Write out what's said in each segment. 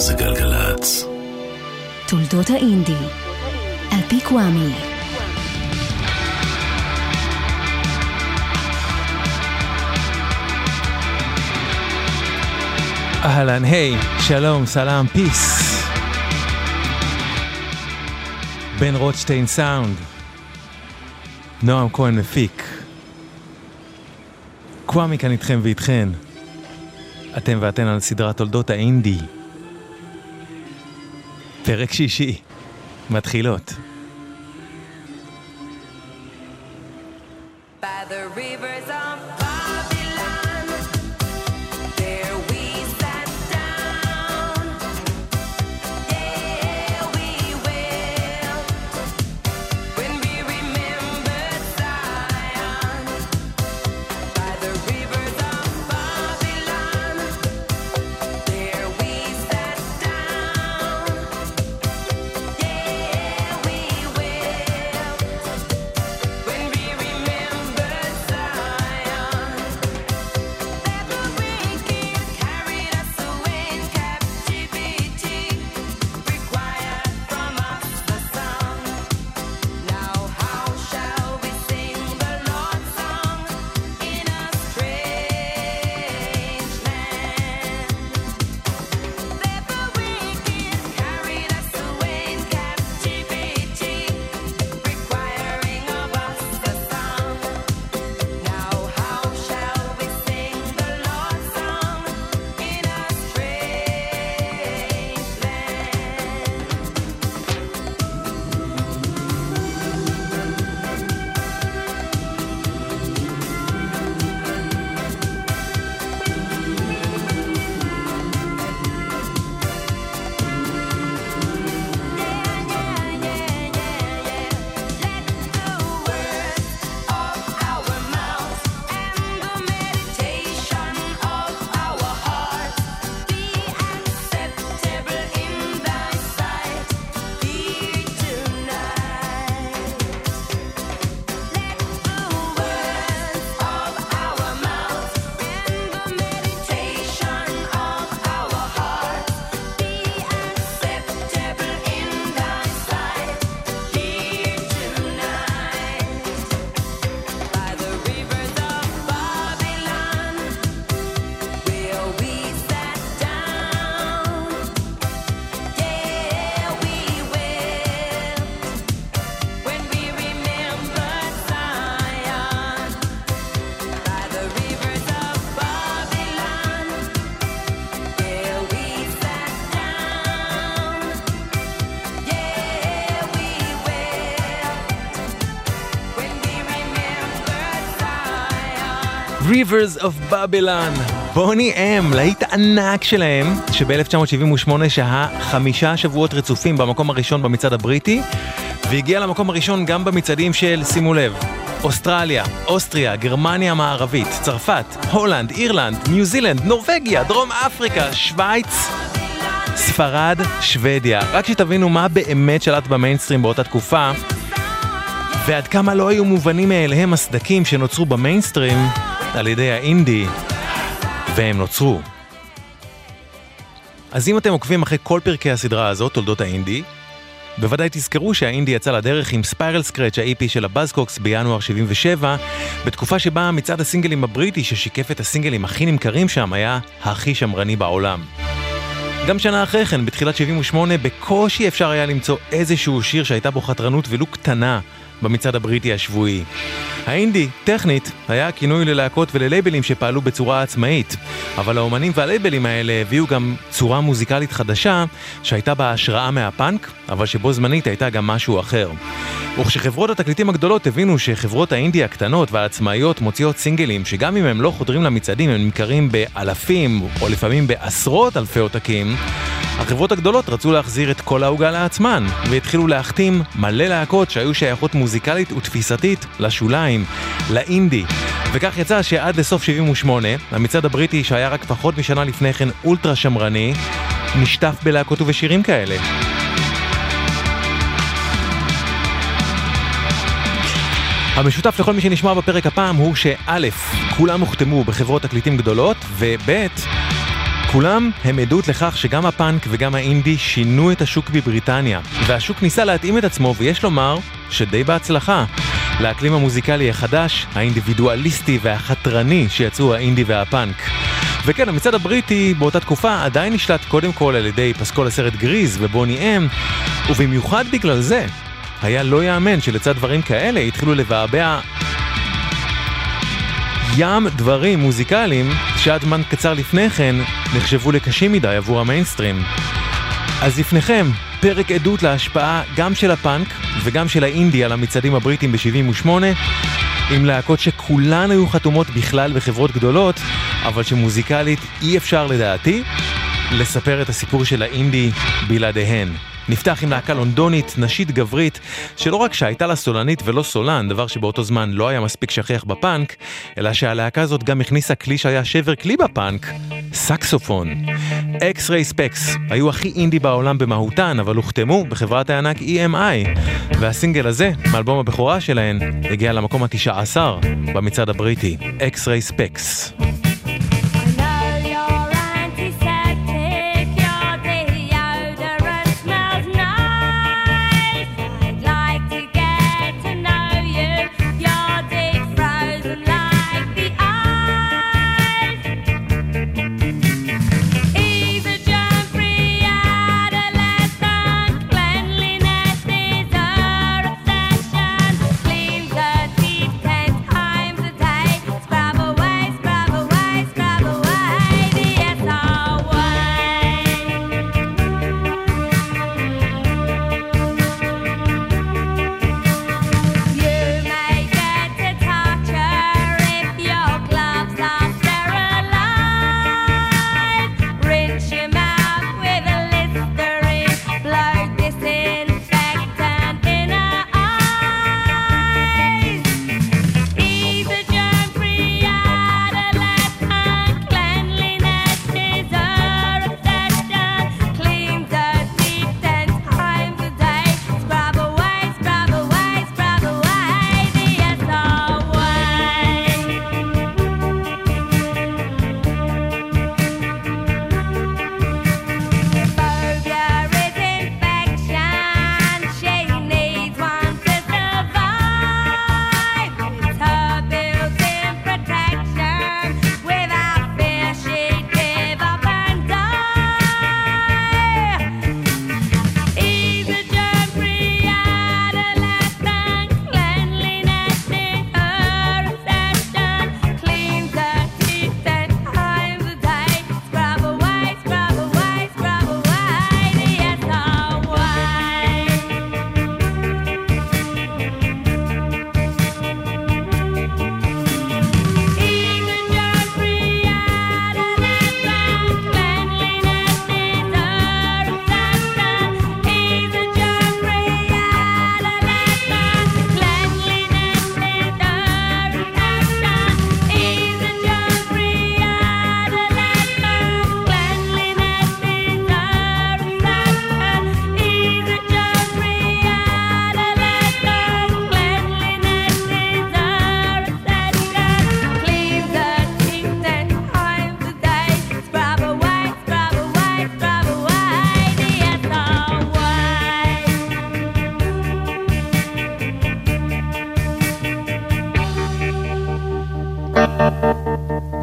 זה גלגלצ. תולדות האינדי, על פי קוואמי. אהלן, היי, שלום, סלאם, פיס. בן רוטשטיין סאונד. נועם כהן מפיק. קוואמי כאן איתכם ואיתכן. אתם ואתן על סדרת תולדות האינדי. פרק שישי. מתחילות. Rivers of Babylon, בוני אם, להיט ענק שלהם, שב-1978 שהה חמישה שבועות רצופים במקום הראשון במצעד הבריטי, והגיע למקום הראשון גם במצעדים של, שימו לב, אוסטרליה, אוסטריה, גרמניה המערבית, צרפת, הולנד, אירלנד, ניו זילנד, נורבגיה, דרום אפריקה, שווייץ, ספרד, שוודיה. רק שתבינו מה באמת שלט במיינסטרים באותה תקופה, ועד כמה לא היו מובנים מאליהם הסדקים שנוצרו במיינסטרים על ידי האינדי, והם נוצרו. אז אם אתם עוקבים אחרי כל פרקי הסדרה הזאת, תולדות האינדי, בוודאי תזכרו שהאינדי יצא לדרך עם ספיירל סקרץ' ה-EP של הבאזקוקס בינואר 77, בתקופה שבה מצעד הסינגלים הבריטי ששיקף את הסינגלים הכי נמכרים שם היה הכי שמרני בעולם. גם שנה אחרי כן, בתחילת 78, בקושי אפשר היה למצוא איזשהו שיר שהייתה בו חתרנות ולו קטנה במצעד הבריטי השבועי. האינדי, טכנית, היה כינוי ללהקות וללייבלים שפעלו בצורה עצמאית, אבל האומנים והלייבלים האלה הביאו גם צורה מוזיקלית חדשה, שהייתה בה השראה מהפאנק, אבל שבו זמנית הייתה גם משהו אחר. וכשחברות התקליטים הגדולות הבינו שחברות האינדי הקטנות והעצמאיות מוציאות סינגלים שגם אם הם לא חודרים למצעדים הם נמכרים באלפים או לפעמים בעשרות אלפי עותקים, החברות הגדולות רצו להחזיר את כל העוגה לעצמן, והתחילו להחתים מלא להקות שהיו שייכות מוזיקלית ותפיסתית לשוליים, לאינדי. וכך יצא שעד לסוף 78, המצעד הבריטי שהיה רק פחות משנה לפני כן אולטרה שמרני, נשטף בלהקות ובשירים כאלה. המשותף לכל מי שנשמע בפרק הפעם הוא שא', כולם הוחתמו בחברות תקליטים גדולות, וב', כולם הם עדות לכך שגם הפאנק וגם האינדי שינו את השוק בבריטניה, והשוק ניסה להתאים את עצמו, ויש לומר שדי בהצלחה. לאקלים המוזיקלי החדש, האינדיבידואליסטי והחתרני שיצאו האינדי והפאנק. וכן, המצעד הבריטי באותה תקופה עדיין נשלט קודם כל על ידי פסקול הסרט גריז ובוני אם, ובמיוחד בגלל זה, היה לא יאמן שלצד דברים כאלה התחילו לבעבע ים דברים מוזיקליים שעד זמן קצר לפני כן נחשבו לקשים מדי עבור המיינסטרים. אז לפניכם, פרק עדות להשפעה גם של הפאנק וגם של האינדי על המצעדים הבריטים ב-78, עם להקות שכולן היו חתומות בכלל בחברות גדולות, אבל שמוזיקלית אי אפשר לדעתי לספר את הסיפור של האינדי בלעדיהן. נפתח עם להקה לונדונית, נשית גברית, שלא רק שהייתה לה סולנית ולא סולן, דבר שבאותו זמן לא היה מספיק שכיח בפאנק, אלא שהלהקה הזאת גם הכניסה כלי שהיה שבר כלי בפאנק, סקסופון. X-Ray Spex היו הכי אינדי בעולם במהותן, אבל הוחתמו בחברת הענק EMI, והסינגל הזה, מאלבום הבכורה שלהן, הגיע למקום התשע עשר במצעד הבריטי, X-Ray Spex.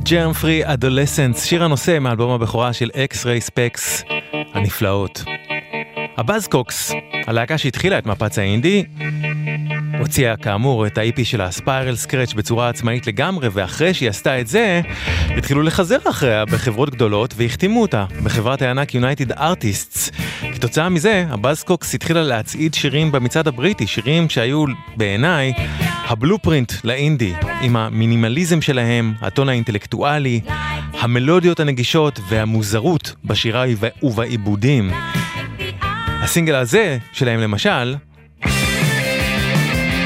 Germfree Adolescents, שיר הנושא מאלבום הבכורה של X-Ray Spex הנפלאות. ה Buzzcocks, הלהקה שהתחילה את מפץ האינדי, הוציאה כאמור את ה-EP שלה Spiral Scratch בצורה עצמאית לגמרי, ואחרי שהיא עשתה את זה, התחילו לחזר אחריה בחברות גדולות והחתימו אותה בחברת הענק United Artists. כתוצאה מזה, ה Buzzcocks התחילה להצעיד שירים במצעד הבריטי, שירים שהיו בעיניי הבלופרינט לאינדי, עם המינימליזם שלהם, הטון האינטלקטואלי, המלודיות הנגישות והמוזרות בשירה ובעיבודים. הסינגל הזה שלהם למשל,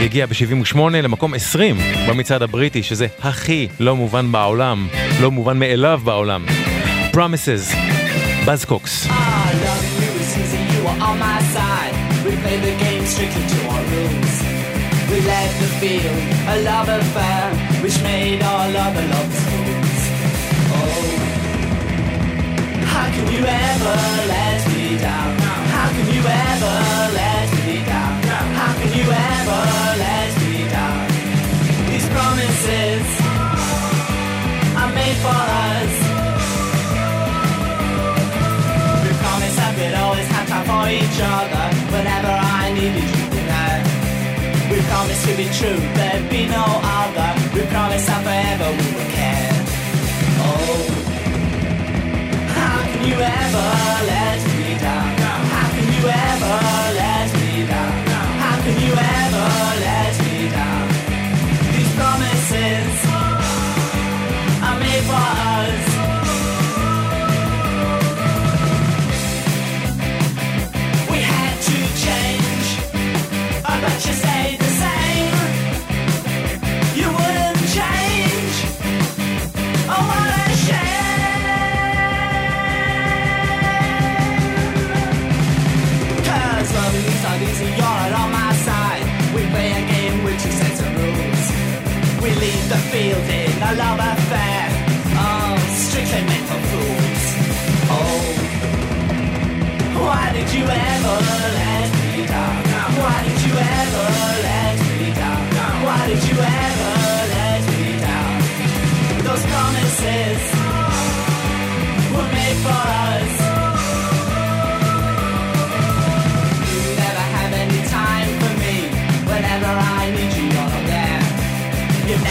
הגיע ב-78 למקום 20 במצעד הבריטי, שזה הכי לא מובן בעולם, לא מובן מאליו בעולם. Promises, my side. We played the field a love affair, which made all other lovers fools. Oh, can you ever let me down? How can you ever you ever let me down? These promises made for us. We promised we'd always have time for each other whenever I you tonight. We promised to be true, there'd be no other. We promised that forever we would care. Oh, how can you ever love affair. Oh, strictly meant for fools. Oh. Why did you ever let me down? Why did you ever let me down? Why did you ever let me down? Those promises were made for us.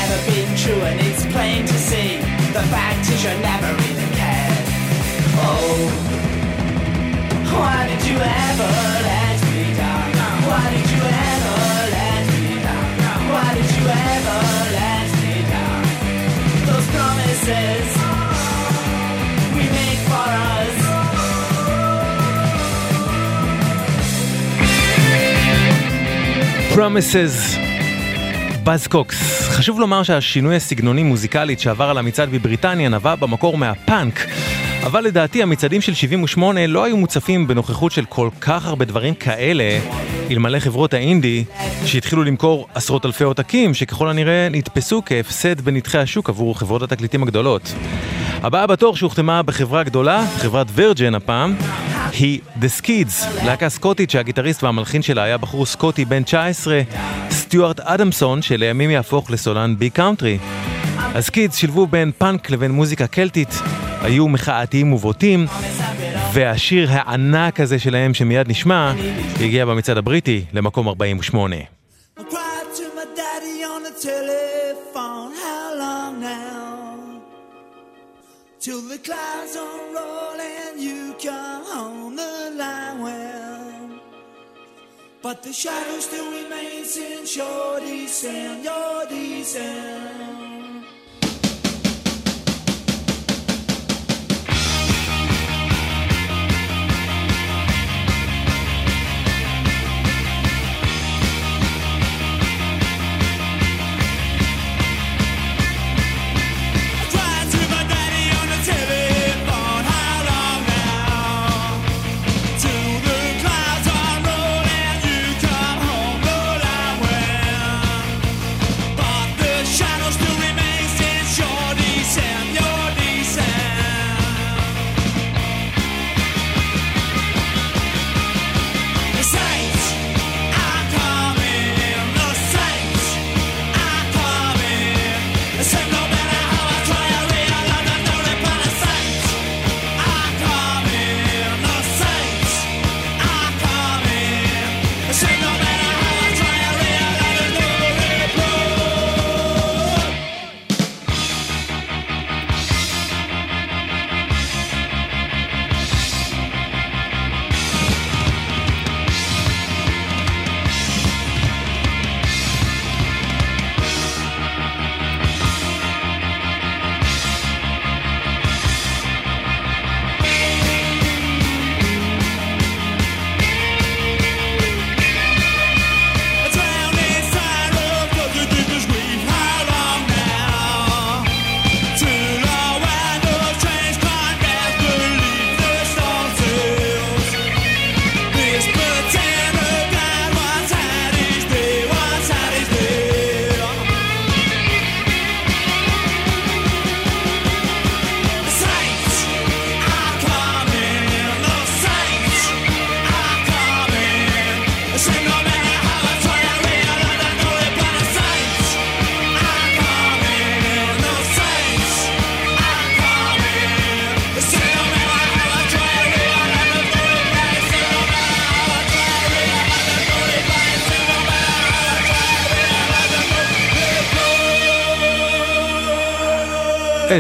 never been true, and it's plain to see. The fact is, you never really cared. Oh. Why did you ever let me down? Why did you ever let me down? Why did you ever let me down? Those promises we made for us. Promises. באז קוקס. חשוב לומר שהשינוי הסגנוני מוזיקלית שעבר על המצעד בבריטניה נבע במקור מהפאנק. אבל לדעתי המצעדים של 78 לא היו מוצפים בנוכחות של כל כך הרבה דברים כאלה, אלמלא חברות האינדי שהתחילו למכור עשרות אלפי עותקים, שככל הנראה נתפסו כהפסד בנתחי השוק עבור חברות התקליטים הגדולות. הבאה בתור שהוחתמה בחברה גדולה, חברת וירג'ן הפעם, היא The Skids, להקה סקוטית שהגיטריסט והמלחין שלה היה בחור סקוטי בן 19, סטיוארט אדמסון, שלימים יהפוך לסולן Big Country. ה Skids שילבו בין פאנק לבין מוזיקה קלטית, היו מחאתיים ובוטים, והשיר הענק הזה שלהם שמיד נשמע, הגיע במצעד הבריטי למקום 48. Till the clouds unroll and you come home the line well. But the shadow still remains in your descent, your descent.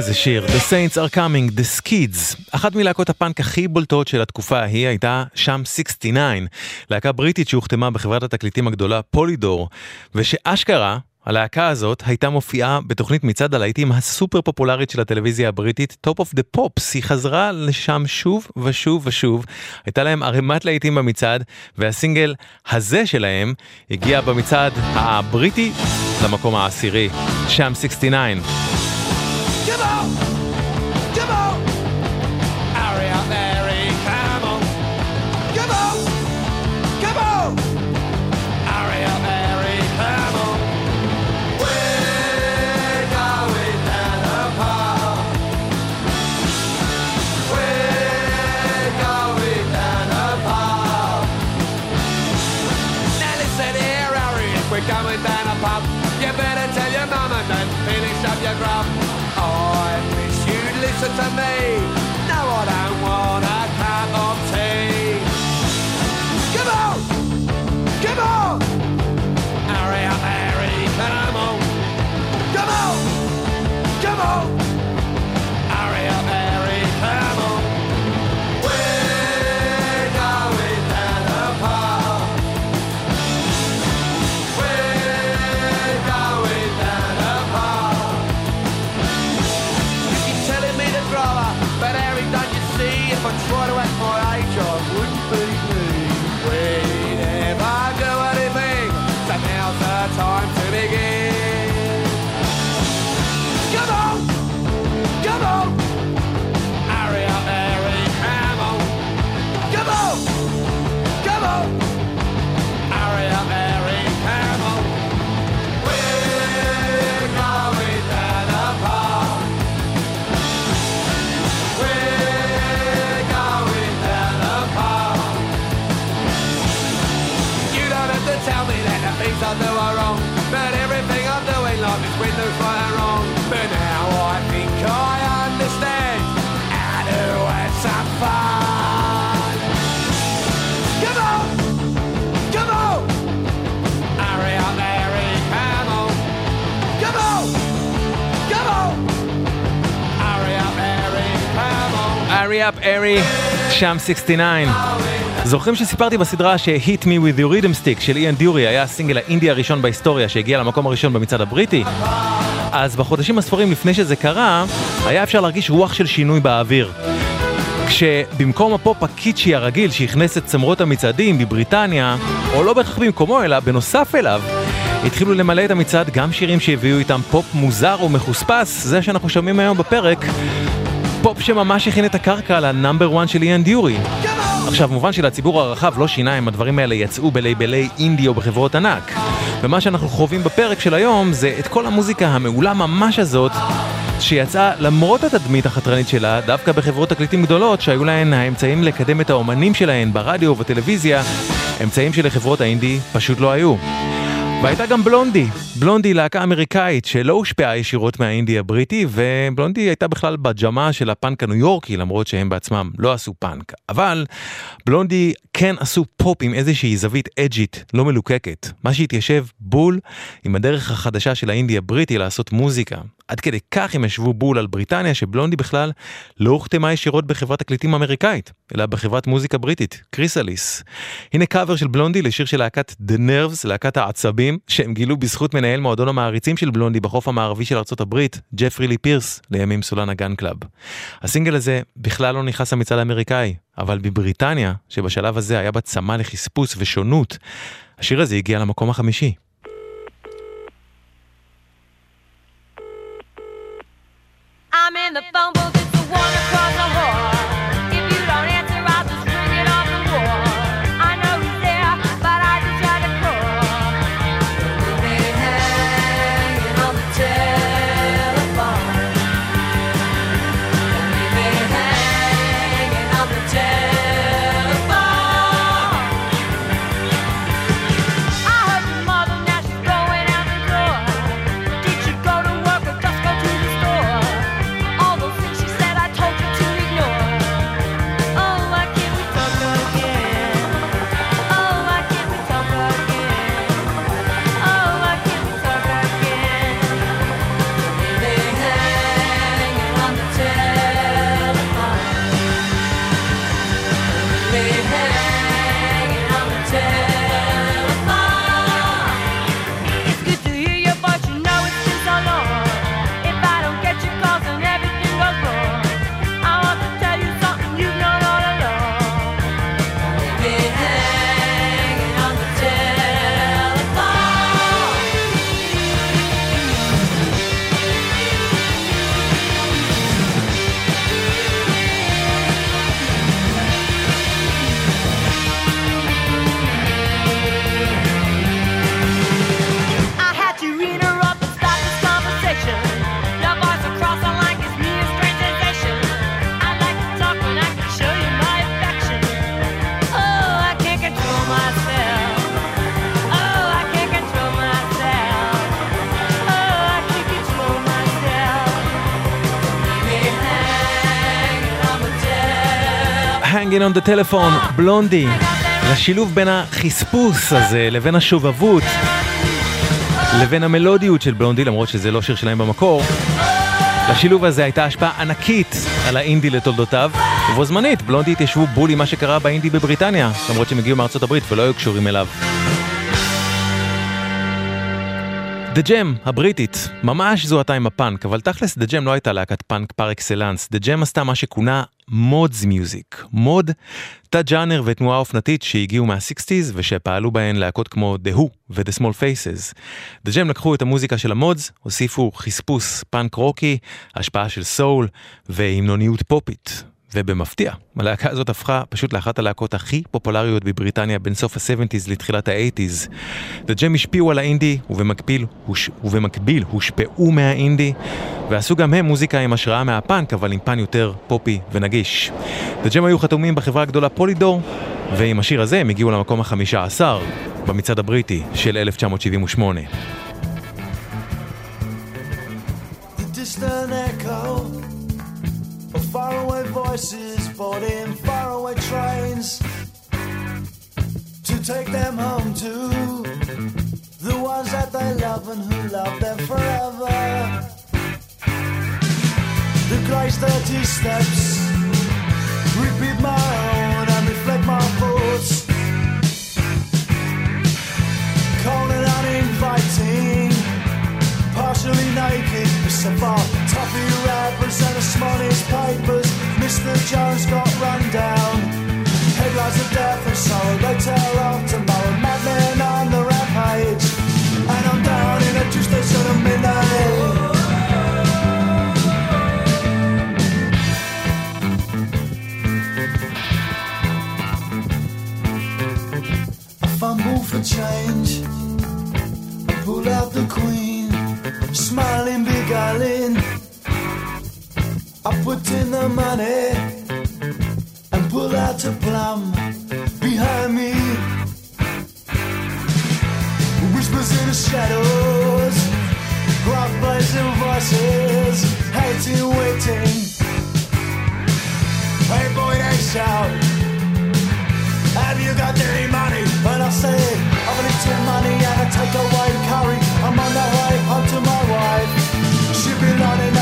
איזה שיר, The Saints are coming, The Skids. אחת מלהקות הפאנק הכי בולטות של התקופה ההיא הייתה שם 69, להקה בריטית שהוחתמה בחברת התקליטים הגדולה פולידור, ושאשכרה, הלהקה הזאת הייתה מופיעה בתוכנית מצעד הלהיטים הסופר פופולרית של הטלוויזיה הבריטית, Top of the Pops. היא חזרה לשם שוב ושוב ושוב. הייתה להם ערימת להיטים במצעד, והסינגל הזה שלהם הגיע במצעד הבריטי למקום העשירי, שם 69. Up Harry, Sham 69. זוכרים שסיפרתי בסדרה ש-Hit Me With Your Rhythm Stick של איאן דיורי היה הסינגל האינדי הראשון בהיסטוריה שהגיע למקום הראשון במצעד הבריטי? אז בחודשים הספורים לפני שזה קרה, היה אפשר להרגיש רוח של שינוי באוויר. כשבמקום הפופ הקיצ'י הרגיל שאכלס את צמרות המצעדים בבריטניה, או לא בהכרח במקומו אלא בנוסף אליו, התחילו למלא את המצעד גם שירים שהביאו איתם פופ מוזר ומחוספס, זה שאנחנו שומעים היום בפרק, פופ שממש הכין את הקרקע ל number 1 של איאן דיורי. עכשיו, מובן שלציבור הרחב לא שינה אם הדברים האלה יצאו בלייבלי אינדי או בחברות ענק. ומה שאנחנו חווים בפרק של היום זה את כל המוזיקה המעולה ממש הזאת, שיצאה למרות התדמית החתרנית שלה, דווקא בחברות תקליטים גדולות שהיו להן האמצעים לקדם את האומנים שלהן ברדיו ובטלוויזיה, אמצעים שלחברות האינדי פשוט לא היו. והייתה גם בלונדי, בלונדי להקה אמריקאית שלא הושפעה ישירות מהאינדי הבריטי ובלונדי הייתה בכלל בג'מעה של הפאנק הניו יורקי למרות שהם בעצמם לא עשו פאנק. אבל בלונדי כן עשו פופ עם איזושהי זווית אג'ית לא מלוקקת. מה שהתיישב בול עם הדרך החדשה של האינדי הבריטי לעשות מוזיקה. עד כדי כך הם ישבו בול על בריטניה שבלונדי בכלל לא הוחתמה ישירות בחברת תקליטים אמריקאית אלא בחברת מוזיקה בריטית Chrysalis. הנה קאבר של בלונדי לשיר של להקת The Nerves להקת העצבים שהם גילו בזכות מנהל מועדון המעריצים של בלונדי בחוף המערבי של ארצות הברית, ג'פרי לי פירס, לימים סולן ה Gun Club. הסינגל הזה בכלל לא נכנס למצעד האמריקאי, אבל בבריטניה, שבשלב הזה היה בה צמא לחספוס ושונות, השיר הזה הגיע למקום החמישי. I'm in the on the telephone, בלונדי. לשילוב בין החספוס הזה לבין השובבות לבין המלודיות של בלונדי, למרות שזה לא שיר שלהם במקור. לשילוב הזה הייתה השפעה ענקית על האינדי לתולדותיו, ובו זמנית בלונדי התיישבו בול עם מה שקרה באינדי בבריטניה, למרות שהם הגיעו מארצות הברית ולא היו קשורים אליו. The Jam הבריטית, ממש זוהתה עם הפאנק, אבל תכלס The Jam לא הייתה להקת פאנק פר אקסלנס, The Jam עשתה מה שכונה mods music. mod, תת ג'אנר ותנועה אופנתית שהגיעו מה-60's ושפעלו בהן להקות כמו The Who ו-The Small Faces. The Jam לקחו את המוזיקה של ה mods, הוסיפו חספוס פאנק רוקי, השפעה של סול והמנוניות פופית. ובמפתיע, הלהקה הזאת הפכה פשוט לאחת הלהקות הכי פופולריות בבריטניה בין סוף ה-70's לתחילת ה-80's. The Jam השפיעו על האינדי, ובמקביל, הוש... ובמקביל הושפעו מהאינדי, ועשו גם הם מוזיקה עם השראה מהפאנק, אבל עם פן יותר פופי ונגיש. The Jam היו חתומים בחברה הגדולה פולידור, ועם השיר הזה הם הגיעו למקום החמישה עשר במצעד הבריטי של 1978. Voices boarding faraway trains to take them home to the ones that they love and who love them forever. The grey dirty steps repeat my own and reflect my thoughts. Cold and uninviting partially naked, except for toffee wrappers and the smallest papers. Mr. Jones got run down. Headlines of death and sorrow, they tell of tomorrow. Madmen on the rampage, and I'm down in a Tuesday sort of midnight. I fumble for change. I pull out the queen, smiling, big beguiling. I put in the money and pull out a plum behind me. Whispers in the shadows, gruff blazing voices, hating, waiting. Hey boy, they shout. Have you got any money? And I say, I've a little money and I take away curry. I'm on the way home to my wife. Been the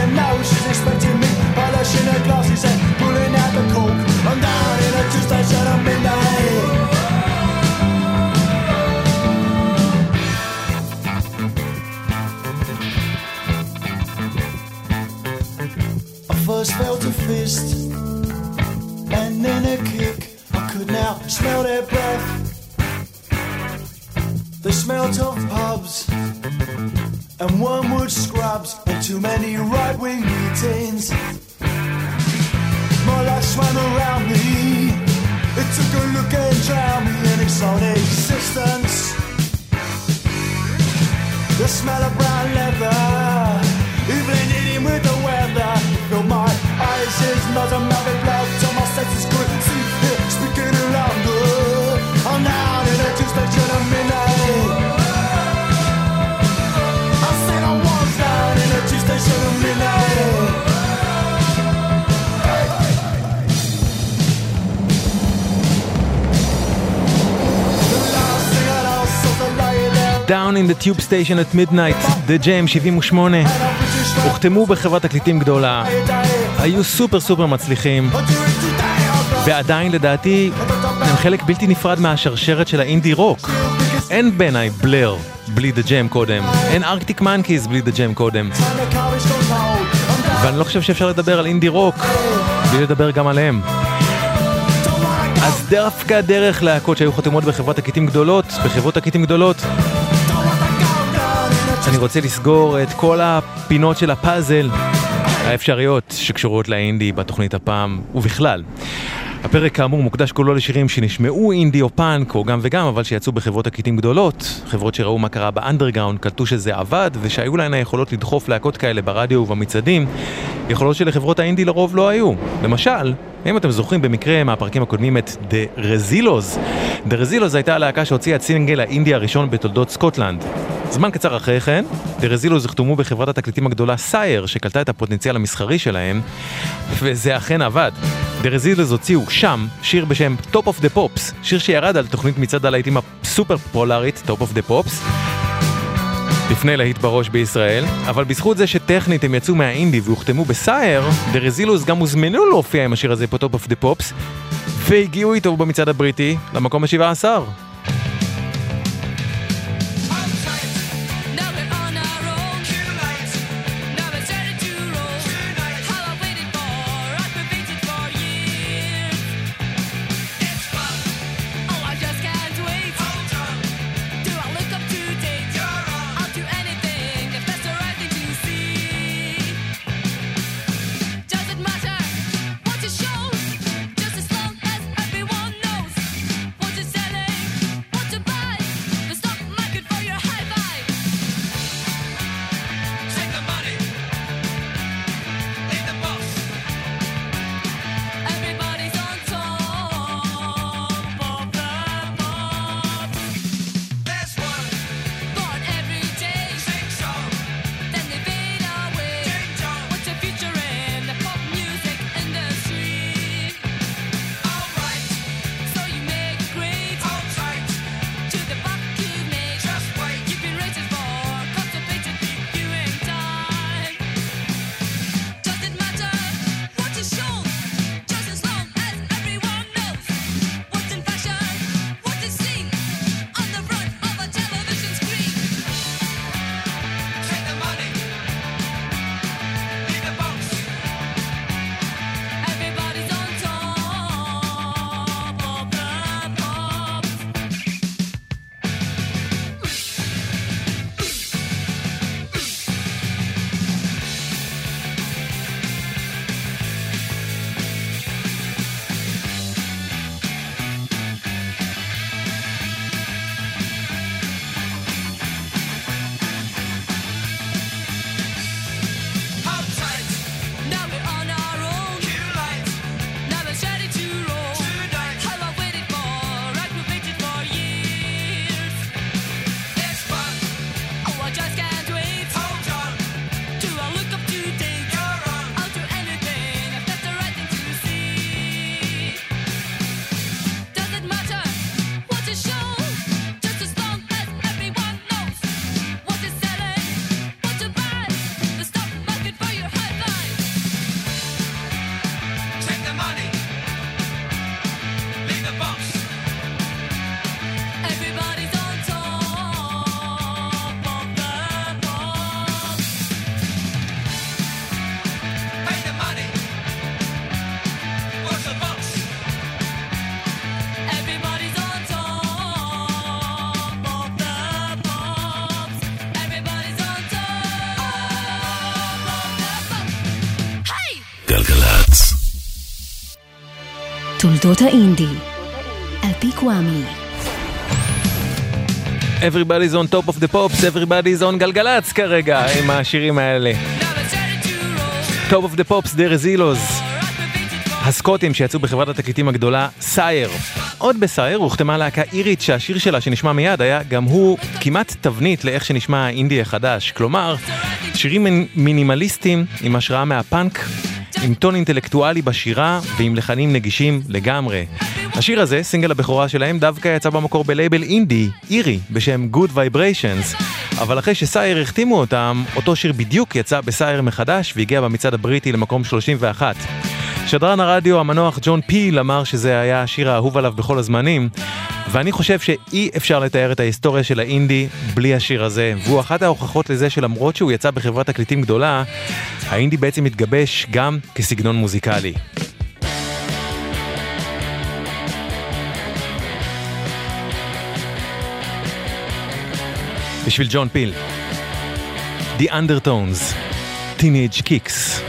and now she's expecting me. Polishing her glasses and pulling out the cork. I'm down in a shut at midnight. I first felt a fist and then a kick. I could now smell their breath. The smelt of pubs and wormwood scrubs and too many right wing meetings. My life swam around me. It took a look and drowned me in its own existence. The smell of brown leather, even eating with the weather. Fill my eyes, his nose, and Down in the Tube Station at Midnight, The Jam 78, הוחתמו בחברת תקליטים גדולה, היו סופר סופר מצליחים, ועדיין לדעתי הם חלק בלתי נפרד מהשרשרת של האינדי רוק. אין בעיניי בלר בלי The Jam קודם, אין Arctic Monkeys בלי The Jam קודם, ואני לא חושב שאפשר לדבר על אינדי רוק בלי לדבר גם עליהם. אז דווקא דרך להקות שהיו חתומות בחברת תקליטים גדולות, בחברות תקליטים גדולות, אני רוצה לסגור את כל הפינות של הפאזל האפשריות שקשורות לאינדי בתוכנית הפעם ובכלל. הפרק כאמור מוקדש כולו לשירים שנשמעו אינדי או פאנק או גם וגם אבל שיצאו בחברות תקליטים גדולות, חברות שראו מה קרה באנדרגראונד, קלטו שזה עבד ושהיו להן היכולות לדחוף להקות כאלה ברדיו ובמצעדים, יכולות שלחברות האינדי לרוב לא היו. למשל, אם אתם זוכרים במקרה מהפרקים הקודמים את The Rezilos, The Rezilos הייתה הלהקה שהוציאה את סינגל האינדי הראשון בתולדות סקוטלנד. זמן קצר אחרי כן, The Rezilos הוחתמו בחברת התקליטים הגדולה Sire, שקלטה את הפוטנציאל המסחרי שלהם, וזה אכן עבד. The Rezilos הוציאו שם שיר בשם Top of the Pops, שיר שירד על תוכנית מצעד הלהיטים הסופר פופולרית, Top of the Pops, לפני להיט בראש בישראל, אבל בזכות זה שטכנית הם יצאו מהאינדי והוחתמו ב Sire, The Rezilos גם הוזמנו להופיע עם השיר הזה ב Top of the Pops, והגיעו איתו במצעד הבריטי למקום ה-17. גלגלצ. תולדות האינדי, על פי קוואמי. Everybody's on top of the pops, everybody's on גלגלצ כרגע עם השירים האלה. Top of the pops, been waiting for הסקוטים שיצאו בחברת התקליטים הגדולה סייר. עוד בסייר הוחתמה להקה אירית שהשיר שלה שנשמע מיד היה גם הוא כמעט תבנית לאיך שנשמע האינדי החדש. כלומר, שירים מינימליסטיים עם השראה מהפאנק, עם טון אינטלקטואלי בשירה ועם לחנים נגישים לגמרי. השיר הזה, סינגל הבכורה שלהם, דווקא יצא במקור בלייבל אינדי, אירי, בשם Good Vibrations. אבל אחרי שסייר החתימו אותם, אותו שיר בדיוק יצא בסייר מחדש והגיע במצעד הבריטי למקום 31. שדרן הרדיו המנוח ג'ון פיל אמר שזה היה השיר האהוב עליו בכל הזמנים, ואני חושב שאי אפשר לתאר את ההיסטוריה של האינדי בלי השיר הזה, והוא אחת ההוכחות לזה שלמרות שהוא יצא בחברת תקליטים גדולה, האינדי בעצם מתגבש גם כסגנון מוזיקלי. בשביל ג'ון פיל. The Undertones, Teenage Kicks.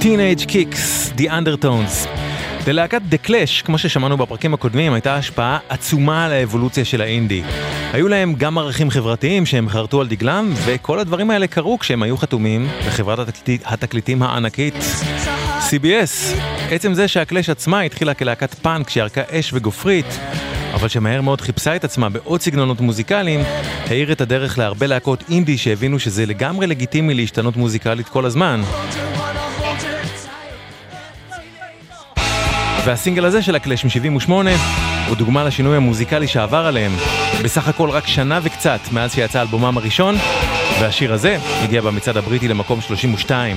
Teenage Kicks, The Undertones. ללהקת The Clash, כמו ששמענו בפרקים הקודמים, הייתה השפעה עצומה על האבולוציה של האינדי. היו להם גם ערכים חברתיים שהם חרטו על דגלם, וכל הדברים האלה קרו כשהם היו חתומים בחברת התקליט, התקליטים הענקית CBS. עצם זה שהקלאש עצמה התחילה כלהקת פאנק שירקה אש וגופרית, אבל שמהר מאוד חיפשה את עצמה בעוד סגנונות מוזיקליים, האיר את הדרך להרבה להקות אינדי שהבינו שזה לגמרי לגיטימי להשתנות מוזיקלית כל הזמן. והסינגל הזה של הקלאש מ-78 הוא דוגמה לשינוי המוזיקלי שעבר עליהם, בסך הכל רק שנה וקצת מאז שיצא אלבומם הראשון, והשיר הזה הגיע במצעד הבריטי למקום 32.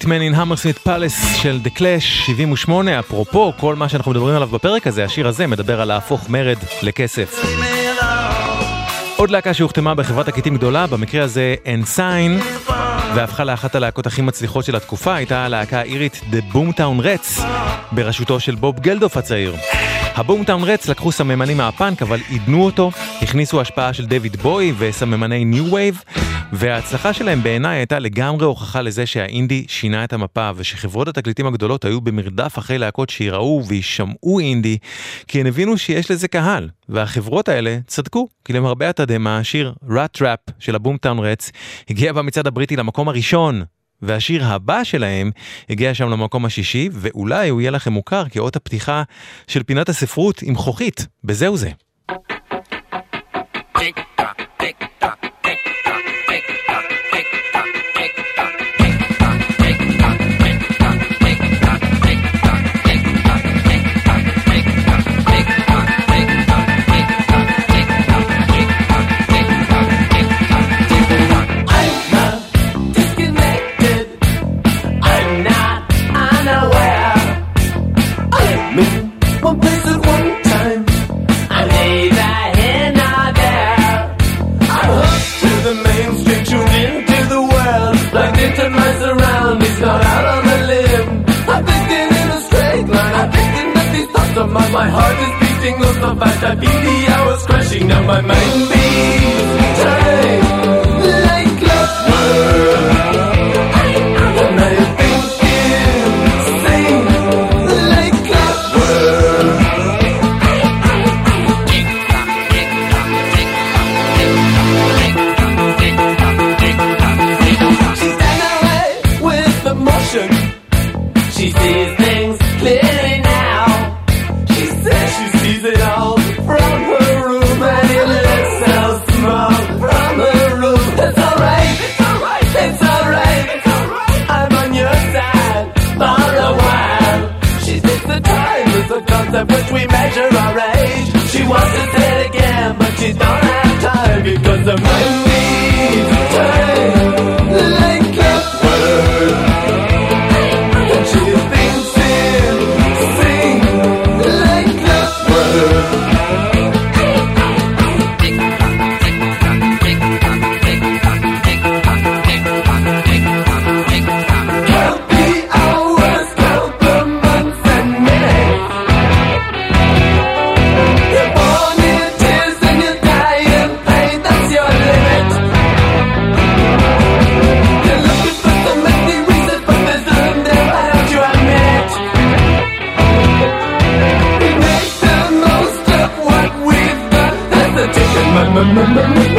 White Man in Hammersmith Palace של The Clash 78, אפרופו כל מה שאנחנו מדברים עליו בפרק הזה, השיר הזה מדבר על להפוך מרד לכסף. עוד להקה שהוחתמה בחברת תקליטים גדולה, במקרה הזה Ensign, והפכה לאחת הלהקות הכי מצליחות של התקופה, הייתה הלהקה האירית The Boomtown Rats, בראשותו של בוב גלדוף הצעיר. ה Boomtown Rats לקחו סממנים מהפאנק אבל עידנו אותו, הכניסו השפעה של דיוויד בואי וסממני ניו וייב וההצלחה שלהם בעיניי הייתה לגמרי הוכחה לזה שהאינדי שינה את המפה ושחברות התקליטים הגדולות היו במרדף אחרי להקות שיראו וישמעו אינדי כי הן הבינו שיש לזה קהל והחברות האלה צדקו כי למרבה התדהמה השיר Rat Trap של ה Boomtown Rats הגיע במצעד הבריטי למקום הראשון והשיר הבא שלהם הגיע שם למקום השישי, ואולי הוא יהיה לכם מוכר כאות הפתיחה של פינת הספרות עם חוכית, בזהו זה. One place at one time. I'm neither here nor there. I'm hooked to the mainstream, tuned into the world. Plugged into my surroundings, not out on a limb. I'm thinking in a straight line. I'm thinking that these thoughts of mine. My heart is beating up so fast. I feel the hours crashing down my mind. Beats remember me.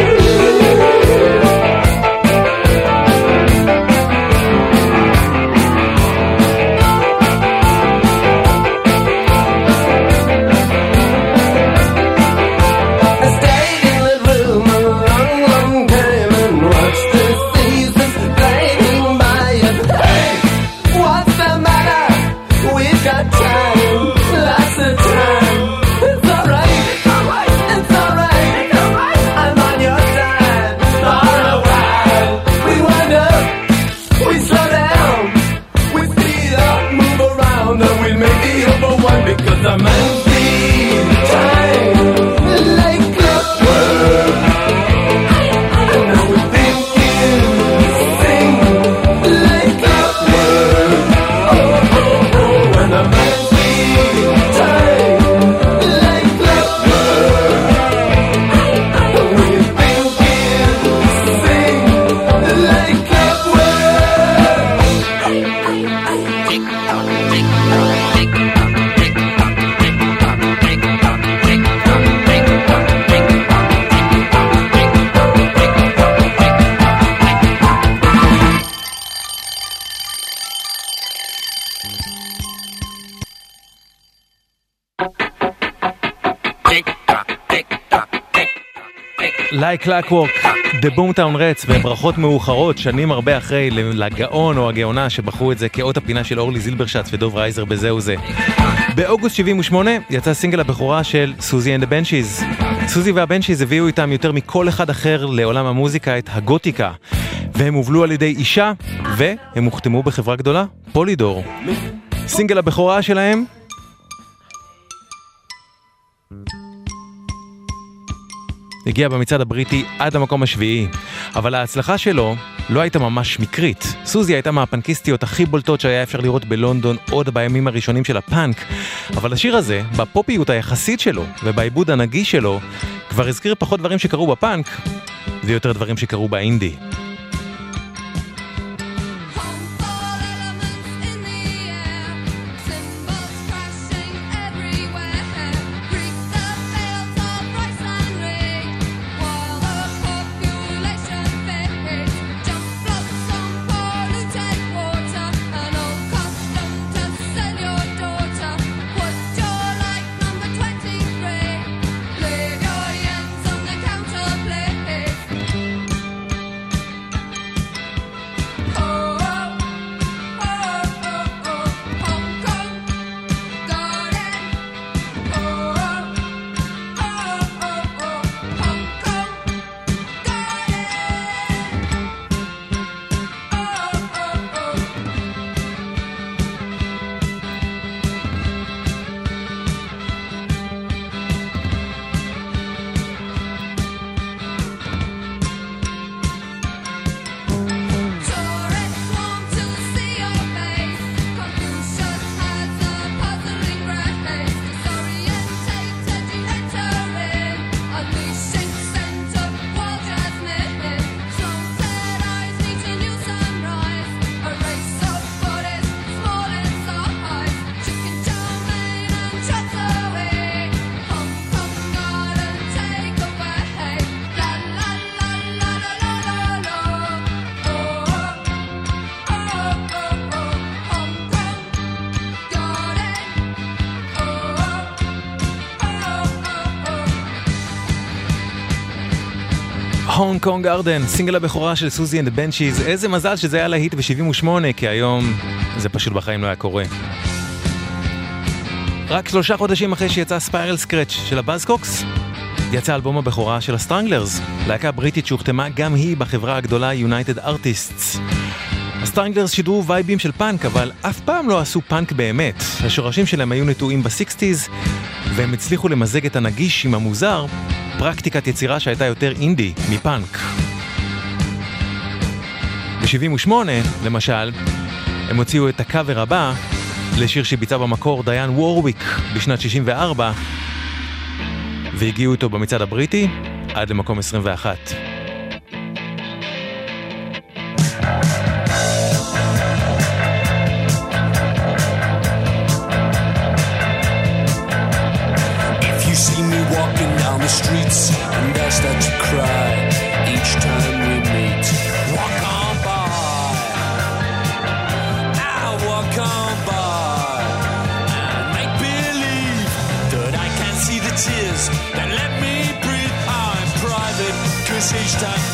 Clockwork, The Boomtown Rats, וברכות מאוחרות, שנים הרבה אחרי, לגאון או הגאונה שבחרו את זה כאות הפינה של אורלי זילברשץ ודוב רייזר בזהו זה. באוגוסט 78 יצא סינגל הבכורה של Siouxsie and ה Banshees. Siouxsie וה Banshees הביאו איתם יותר מכל אחד אחר לעולם המוזיקה את הגותיקה. והם הובלו על ידי אישה, והם הוחתמו בחברה גדולה, Polydor. סינגל הבכורה שלהם הגיע במצעד הבריטי עד למקום השביעי, אבל ההצלחה שלו לא הייתה ממש מקרית. סוזי הייתה מהפנקיסטיות הכי בולטות שהיה אפשר לראות בלונדון עוד בימים הראשונים של הפאנק, אבל השיר הזה, בפופיות היחסית שלו ובעיבוד הנגיש שלו, כבר הזכיר פחות דברים שקרו בפאנק, ויותר דברים שקרו באינדי. Hong Kong Garden, סינגל הבכורה של Siouxsie and Banshees, איזה מזל שזה היה להיט ב-78, כי היום זה פשוט בחיים לא היה קורה. רק שלושה חודשים אחרי שיצא Spiral Scratch של ה Buzzcocks, יצא אלבום הבכורה של ה Stranglers, להקה בריטית שהוחתמה גם היא בחברה הגדולה United Artists. ה Stranglers שידרו וייבים של פאנק, אבל אף פעם לא עשו פאנק באמת. השורשים שלהם היו נטועים בסיקסטיז, והם הצליחו למזג את הנגיש עם המוזר, פרקטיקת יצירה שהייתה יותר אינדי מפאנק. ב-78, למשל, הם הוציאו את הקאבר הבא לשיר שביצע במקור דיין וורוויק בשנת 64, והגיעו איתו במצעד הבריטי עד למקום 21. That let me breathe. I'm private, cause each time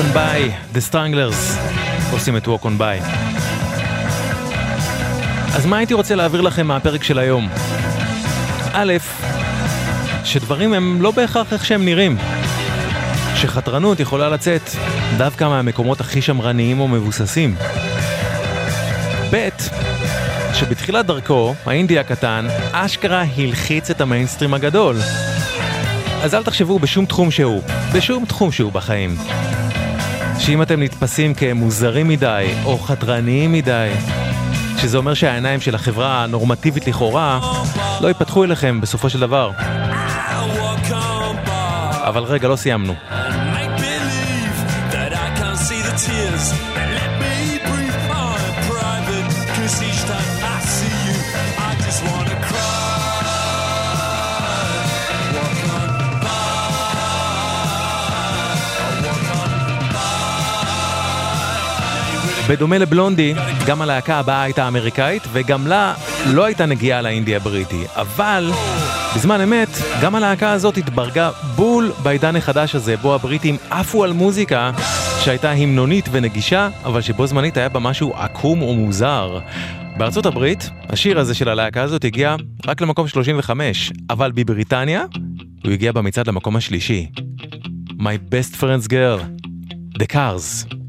on by, The Stranglers עושים את Walk on by. אז מה הייתי רוצה להעביר לכם מהפרק של היום? א', שדברים הם לא בהכרח איך שהם נראים. שחתרנות יכולה לצאת דווקא מהמקומות הכי שמרניים או מבוססים. ב', שבתחילת דרכו, האינדי הקטן, אשכרה הלחיץ את המיינסטרים הגדול. אז אל תחשבו בשום תחום שהוא, בשום תחום שהוא בחיים. שאם אתם נתפסים כמוזרים מדי או חתרניים מדי, שזה אומר שהעיניים של החברה הנורמטיבית לכאורה לא ייפתחו אליכם בסופו של דבר. אבל רגע, לא סיימנו. בדומה לבלונדי, גם הלהקה הבאה הייתה אמריקאית, וגם לה לא הייתה נגיעה לאינדי הבריטי. אבל, בזמן אמת, גם הלהקה הזאת התברגה בול בעידן החדש הזה, בו הבריטים עפו על מוזיקה שהייתה המנונית ונגישה, אבל שבו זמנית היה בה משהו עקום ומוזר. בארצות הברית, השיר הזה של הלהקה הזאת הגיע רק למקום 35, אבל בבריטניה, הוא הגיע במצעד למקום השלישי. My best friend's girl, The Cars.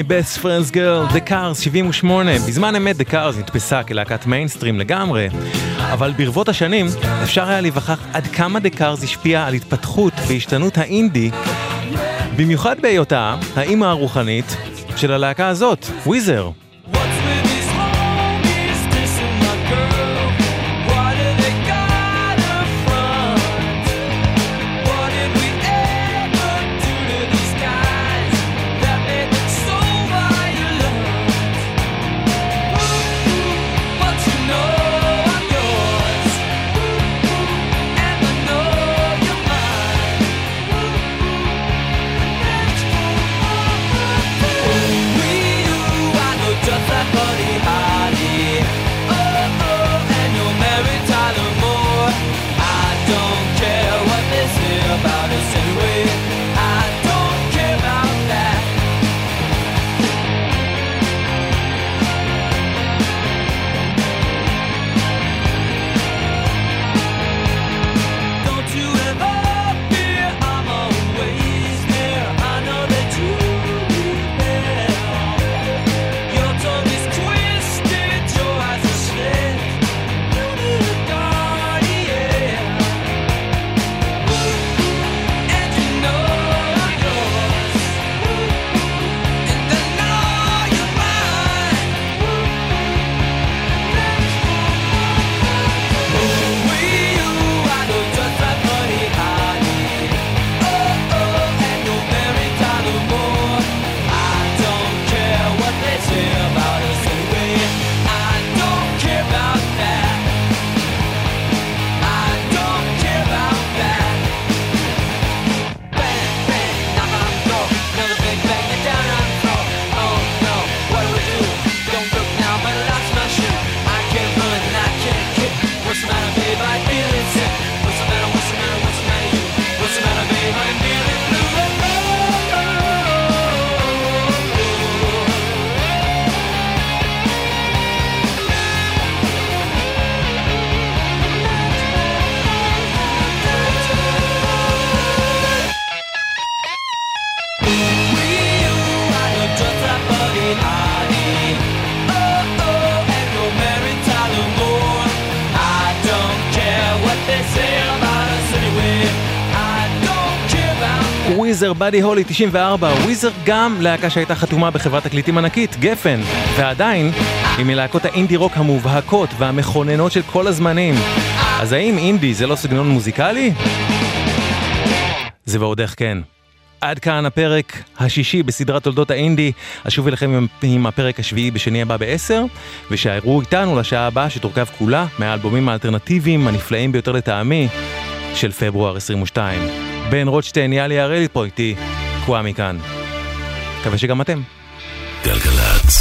My Best Friend's Girl, The Cars, 78. בזמן אמת The Cars נתפסה כלהקת מיינסטרים לגמרי, אבל ברבות השנים אפשר היה להיווכח עד כמה The Cars השפיע על התפתחות והשתנות האינדי, במיוחד בהיותה האימא הרוחנית של הלהקה הזאת, וויזר. באדי הולי 94, וויזר גם להקה שהייתה חתומה בחברת תקליטים ענקית, גפן, ועדיין היא מלהקות האינדי רוק המובהקות והמכוננות של כל הזמנים. אז האם אינדי זה לא סגנון מוזיקלי? זה ועוד איך כן. עד כאן הפרק השישי בסדרת תולדות האינדי. אשוב אליכם עם, עם הפרק השביעי בשני הבא בעשר, ושיירו איתנו לשעה הבאה שתורכב כולה מהאלבומים האלטרנטיביים הנפלאים ביותר לטעמי של פברואר 22. בן רוטשטיין, יאלי הראלי פה איתי, קוואמי כאן. מקווה שגם אתם. גלגלצ.